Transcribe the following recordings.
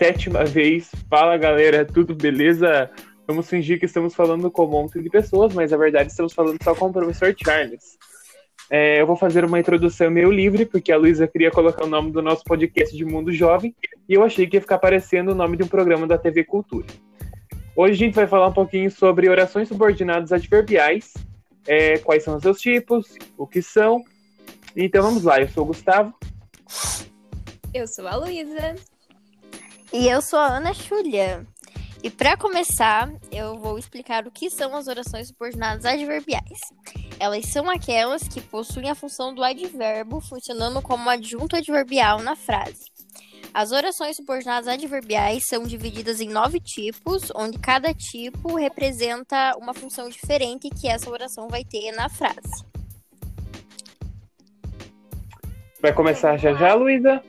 sétima vez. Fala galera, tudo beleza? Vamos fingir que estamos falando com um monte de pessoas, mas na verdade estamos falando só com o professor Charles. É, eu vou fazer uma introdução meio livre, porque a Luísa queria colocar o nome do nosso podcast de Mundo Jovem, e eu achei que ia ficar aparecendo o nome de um programa da TV Cultura. Hoje a gente vai falar um pouquinho sobre orações subordinadas adverbiais, é, quais são os seus tipos, o que são. Então vamos lá, eu sou o Gustavo. Eu sou a Luísa. E eu sou a Ana Julia. E para começar, eu vou explicar o que são as orações subordinadas adverbiais. Elas são aquelas que possuem a função do advérbio funcionando como adjunto adverbial na frase. As orações subordinadas adverbiais são divididas em nove tipos, onde cada tipo representa uma função diferente que essa oração vai ter na frase. Vai começar já já, Luísa?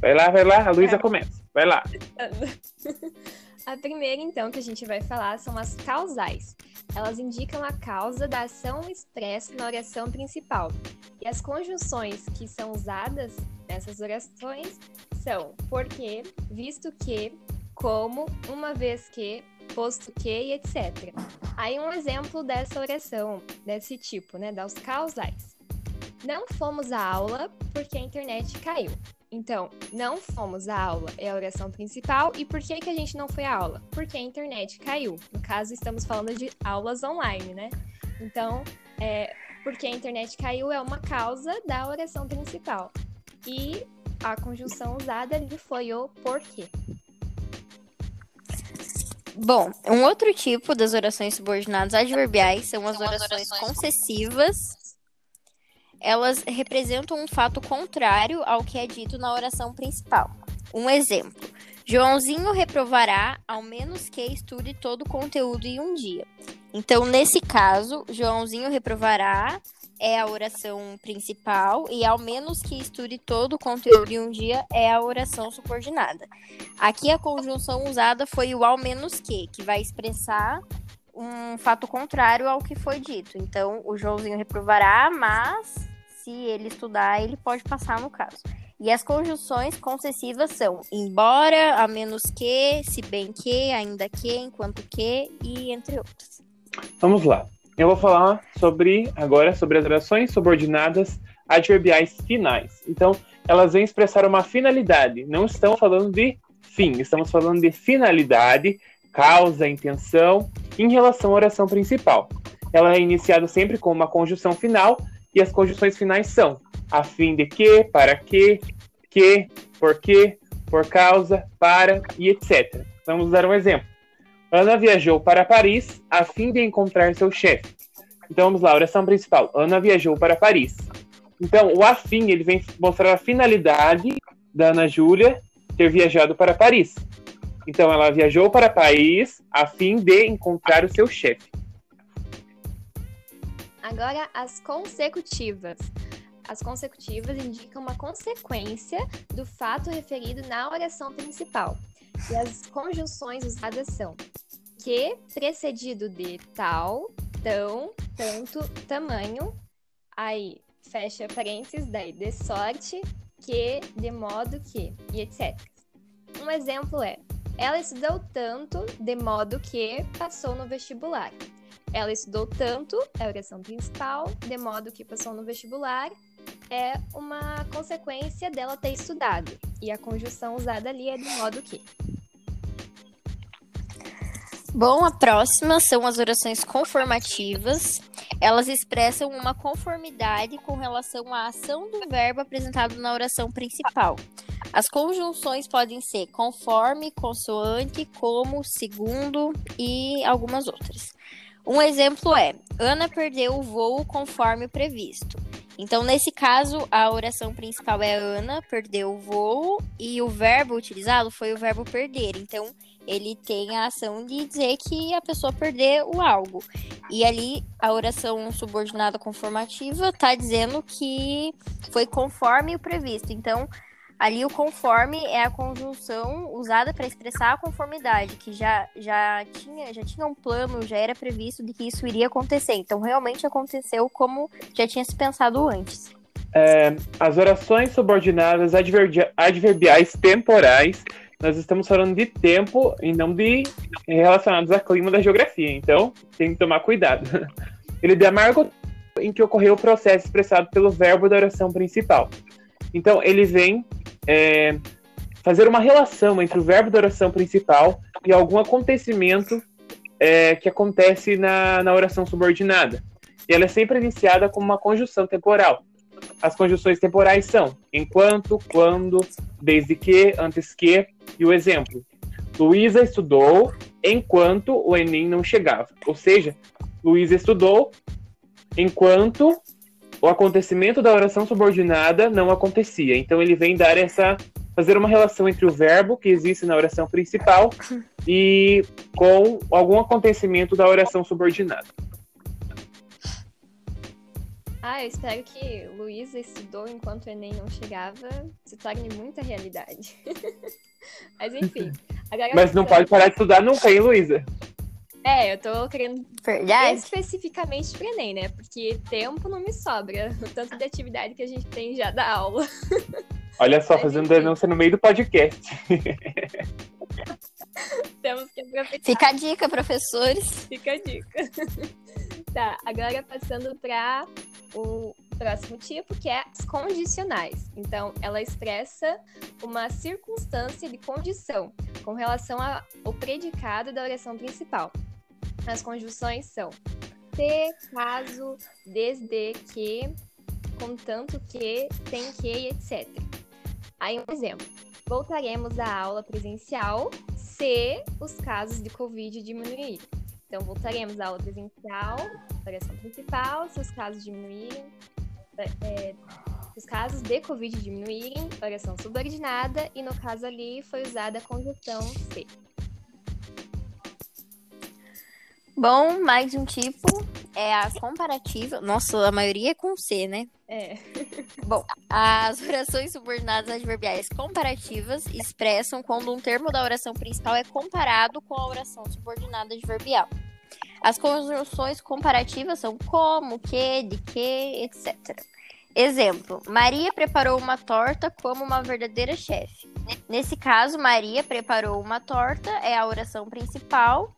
Vai lá, vai lá, a Luísa começa. Vai lá. A primeira, então, que a gente vai falar são as causais. Elas indicam a causa da ação expressa na oração principal. E as conjunções que são usadas nessas orações são porque, visto que, como, uma vez que, posto que e etc. Aí um exemplo dessa oração, desse tipo, né, das causais. Não fomos à aula porque a internet caiu. Então, não fomos à aula é a oração principal. E por que, que a gente não foi à aula? Porque a internet caiu. No caso, estamos falando de aulas online, né? Então, é, porque a internet caiu é uma causa da oração principal. E a conjunção usada ali foi o porquê. Bom, um outro tipo das orações subordinadas adverbiais são as orações concessivas elas representam um fato contrário ao que é dito na oração principal. Um exemplo: Joãozinho reprovará ao menos que estude todo o conteúdo em um dia. Então, nesse caso, Joãozinho reprovará é a oração principal e ao menos que estude todo o conteúdo em um dia é a oração subordinada. Aqui a conjunção usada foi o ao menos que, que vai expressar um fato contrário ao que foi dito. Então, o Joãozinho reprovará, mas se ele estudar, ele pode passar no caso. E as conjunções concessivas são embora, a menos que, se bem que, ainda que, enquanto que e entre outras. Vamos lá. Eu vou falar sobre agora sobre as orações subordinadas adverbiais finais. Então, elas vêm expressar uma finalidade. Não estamos falando de fim, estamos falando de finalidade, causa, intenção em relação à oração principal. Ela é iniciada sempre com uma conjunção final e as conjunções finais são a fim de que, para que, que, por que, por causa, para e etc. Vamos dar um exemplo. Ana viajou para Paris a fim de encontrar seu chefe. Então vamos lá, oração principal. Ana viajou para Paris. Então o afim ele vem mostrar a finalidade da Ana Júlia ter viajado para Paris. Então ela viajou para Paris a fim de encontrar o seu chefe. Agora, as consecutivas. As consecutivas indicam uma consequência do fato referido na oração principal. E as conjunções usadas são que precedido de tal, tão, tanto, tamanho, aí fecha parênteses, daí de sorte, que, de modo que, e etc. Um exemplo é: ela estudou tanto de modo que passou no vestibular. Ela estudou tanto, é a oração principal, de modo que passou no vestibular, é uma consequência dela ter estudado. E a conjunção usada ali é de modo que. Bom, a próxima são as orações conformativas. Elas expressam uma conformidade com relação à ação do verbo apresentado na oração principal. As conjunções podem ser conforme, consoante, como, segundo e algumas outras. Um exemplo é: Ana perdeu o voo conforme previsto. Então, nesse caso, a oração principal é Ana perdeu o voo e o verbo utilizado foi o verbo perder. Então, ele tem a ação de dizer que a pessoa perdeu algo. E ali, a oração subordinada conformativa está dizendo que foi conforme o previsto. Então, Ali o conforme é a conjunção usada para expressar a conformidade, que já, já, tinha, já tinha um plano, já era previsto de que isso iria acontecer. Então realmente aconteceu como já tinha se pensado antes. É, as orações subordinadas adverbiais temporais nós estamos falando de tempo e não de relacionados a clima da geografia. Então, tem que tomar cuidado. Ele demarca em que ocorreu o processo expressado pelo verbo da oração principal. Então, ele vem é, fazer uma relação entre o verbo da oração principal e algum acontecimento é, que acontece na, na oração subordinada. E ela é sempre iniciada com uma conjunção temporal. As conjunções temporais são enquanto, quando, desde que, antes que, e o exemplo. Luísa estudou enquanto o Enem não chegava. Ou seja, Luísa estudou enquanto o acontecimento da oração subordinada não acontecia. Então ele vem dar essa fazer uma relação entre o verbo que existe na oração principal e com algum acontecimento da oração subordinada. Ah, eu espero que Luísa estudou enquanto o Enem não chegava se torne muita realidade. Mas enfim. Mas não pode parar de estudar nunca, hein, Luísa? É, eu tô querendo Verdade. especificamente pro Enem, né? Porque tempo não me sobra. O tanto de atividade que a gente tem já da aula. Olha só, Mas, fazendo denúncia no meio do podcast. Temos que aproveitar. Fica a dica, professores. Fica a dica. tá, agora passando para o próximo tipo, que é as condicionais. Então, ela expressa uma circunstância de condição com relação ao predicado da oração principal. As conjunções são se, caso, desde que, contanto que, tem que, etc. Aí um exemplo. Voltaremos à aula presencial se os casos de Covid diminuírem. Então, voltaremos à aula presencial, oração principal, se os casos diminuírem, é, os casos de Covid diminuírem, oração subordinada, e no caso ali foi usada a conjunção se. Bom, mais um tipo é a comparativa. Nossa, a maioria é com C, né? É. Bom, as orações subordinadas adverbiais comparativas expressam quando um termo da oração principal é comparado com a oração subordinada adverbial. As conjunções comparativas são como, que, de que, etc. Exemplo: Maria preparou uma torta como uma verdadeira chefe. Nesse caso, Maria preparou uma torta é a oração principal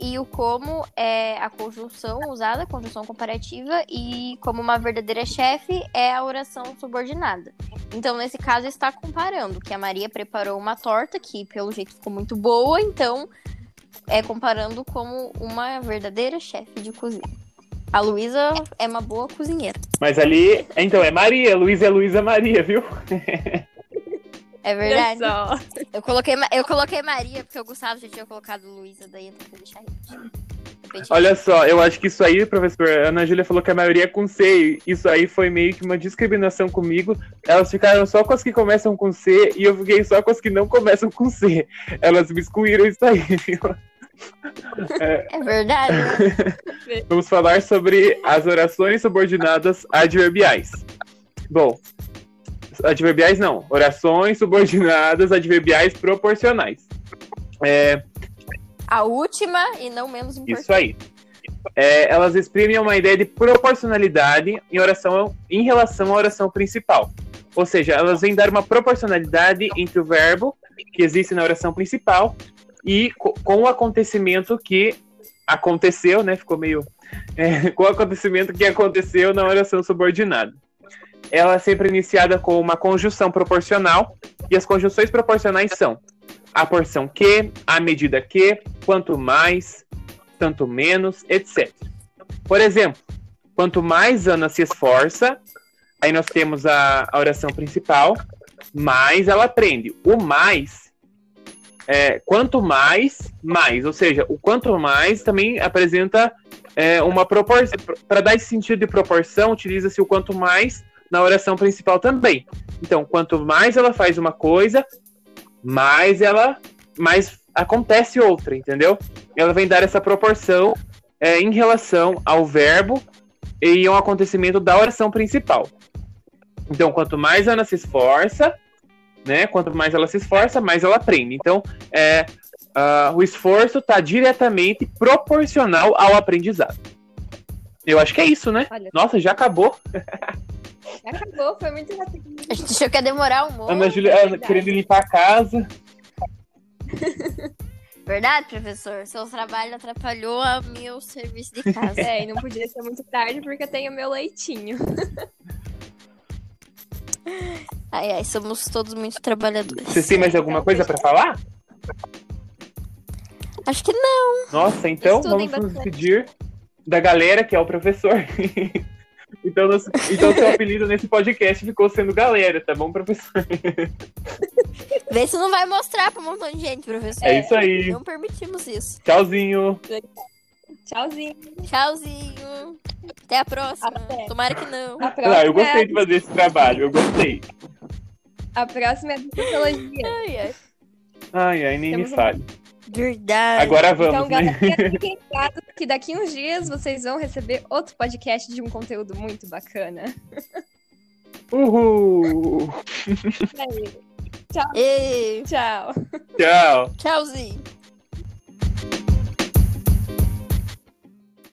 e o como é a conjunção usada, a conjunção comparativa, e como uma verdadeira chefe é a oração subordinada. Então, nesse caso, está comparando que a Maria preparou uma torta que, pelo jeito, ficou muito boa, então é comparando como uma verdadeira chefe de cozinha. A Luísa é uma boa cozinheira. Mas ali, então, é Maria. Luísa é Luísa Maria, viu? É verdade. Eu coloquei, eu coloquei Maria, porque o Gustavo já tinha colocado Luísa, daí eu tenho que deixar Olha só, eu acho que isso aí, professor, a Ana Júlia falou que a maioria é com C. Isso aí foi meio que uma discriminação comigo. Elas ficaram só com as que começam com C e eu fiquei só com as que não começam com C. Elas me excluíram isso aí, viu? É, é verdade. Vamos falar sobre as orações subordinadas adverbiais. Bom, adverbiais não, orações subordinadas adverbiais proporcionais. É... A última e não menos importante. Isso aí. É, elas exprimem uma ideia de proporcionalidade em oração em relação à oração principal. Ou seja, elas vêm dar uma proporcionalidade entre o verbo que existe na oração principal e com o acontecimento que aconteceu, né? Ficou meio. É, com o acontecimento que aconteceu na oração subordinada ela é sempre iniciada com uma conjunção proporcional, e as conjunções proporcionais são a porção que, a medida que, quanto mais, tanto menos, etc. Por exemplo, quanto mais Ana se esforça, aí nós temos a, a oração principal, mais ela aprende. O mais, é, quanto mais, mais. Ou seja, o quanto mais também apresenta é, uma proporção. Para dar esse sentido de proporção, utiliza-se o quanto mais na oração principal também. Então, quanto mais ela faz uma coisa, mais ela mais acontece outra, entendeu? Ela vem dar essa proporção é, em relação ao verbo e ao acontecimento da oração principal. Então, quanto mais Ana se esforça, né? Quanto mais ela se esforça, mais ela aprende. Então, é, uh, o esforço está diretamente proporcional ao aprendizado. Eu acho que é isso, né? Olha. Nossa, já acabou. Acabou, foi muito rápido. A gente achou que ia demorar um monte. Ana Júlia é querendo limpar a casa. Verdade, professor? Seu trabalho atrapalhou a meu serviço de casa. É, e não podia ser muito tarde porque eu tenho meu leitinho. ai, ai, somos todos muito trabalhadores. Vocês têm mais alguma coisa para falar? Acho que não. Nossa, então Estudem vamos nos despedir da galera que é o professor. então, nosso- então seu apelido nesse podcast ficou sendo galera, tá bom, professor? Vê se não vai mostrar pra um montão de gente, professor. É isso aí. Não permitimos isso. Tchauzinho. Tchauzinho. Tchauzinho. Até a próxima. Até. Tomara que não. Ah, eu gostei de fazer esse trabalho, eu gostei. a próxima é de sociologia. Ai, ai. Ai, ai, nem me Temos um- fale. Verdade. Agora vamos, Então, né? galera, fiquem ligados que daqui uns dias vocês vão receber outro podcast de um conteúdo muito bacana. Uhul! É isso. Ei, Tchau. Tchau! tchauzinho.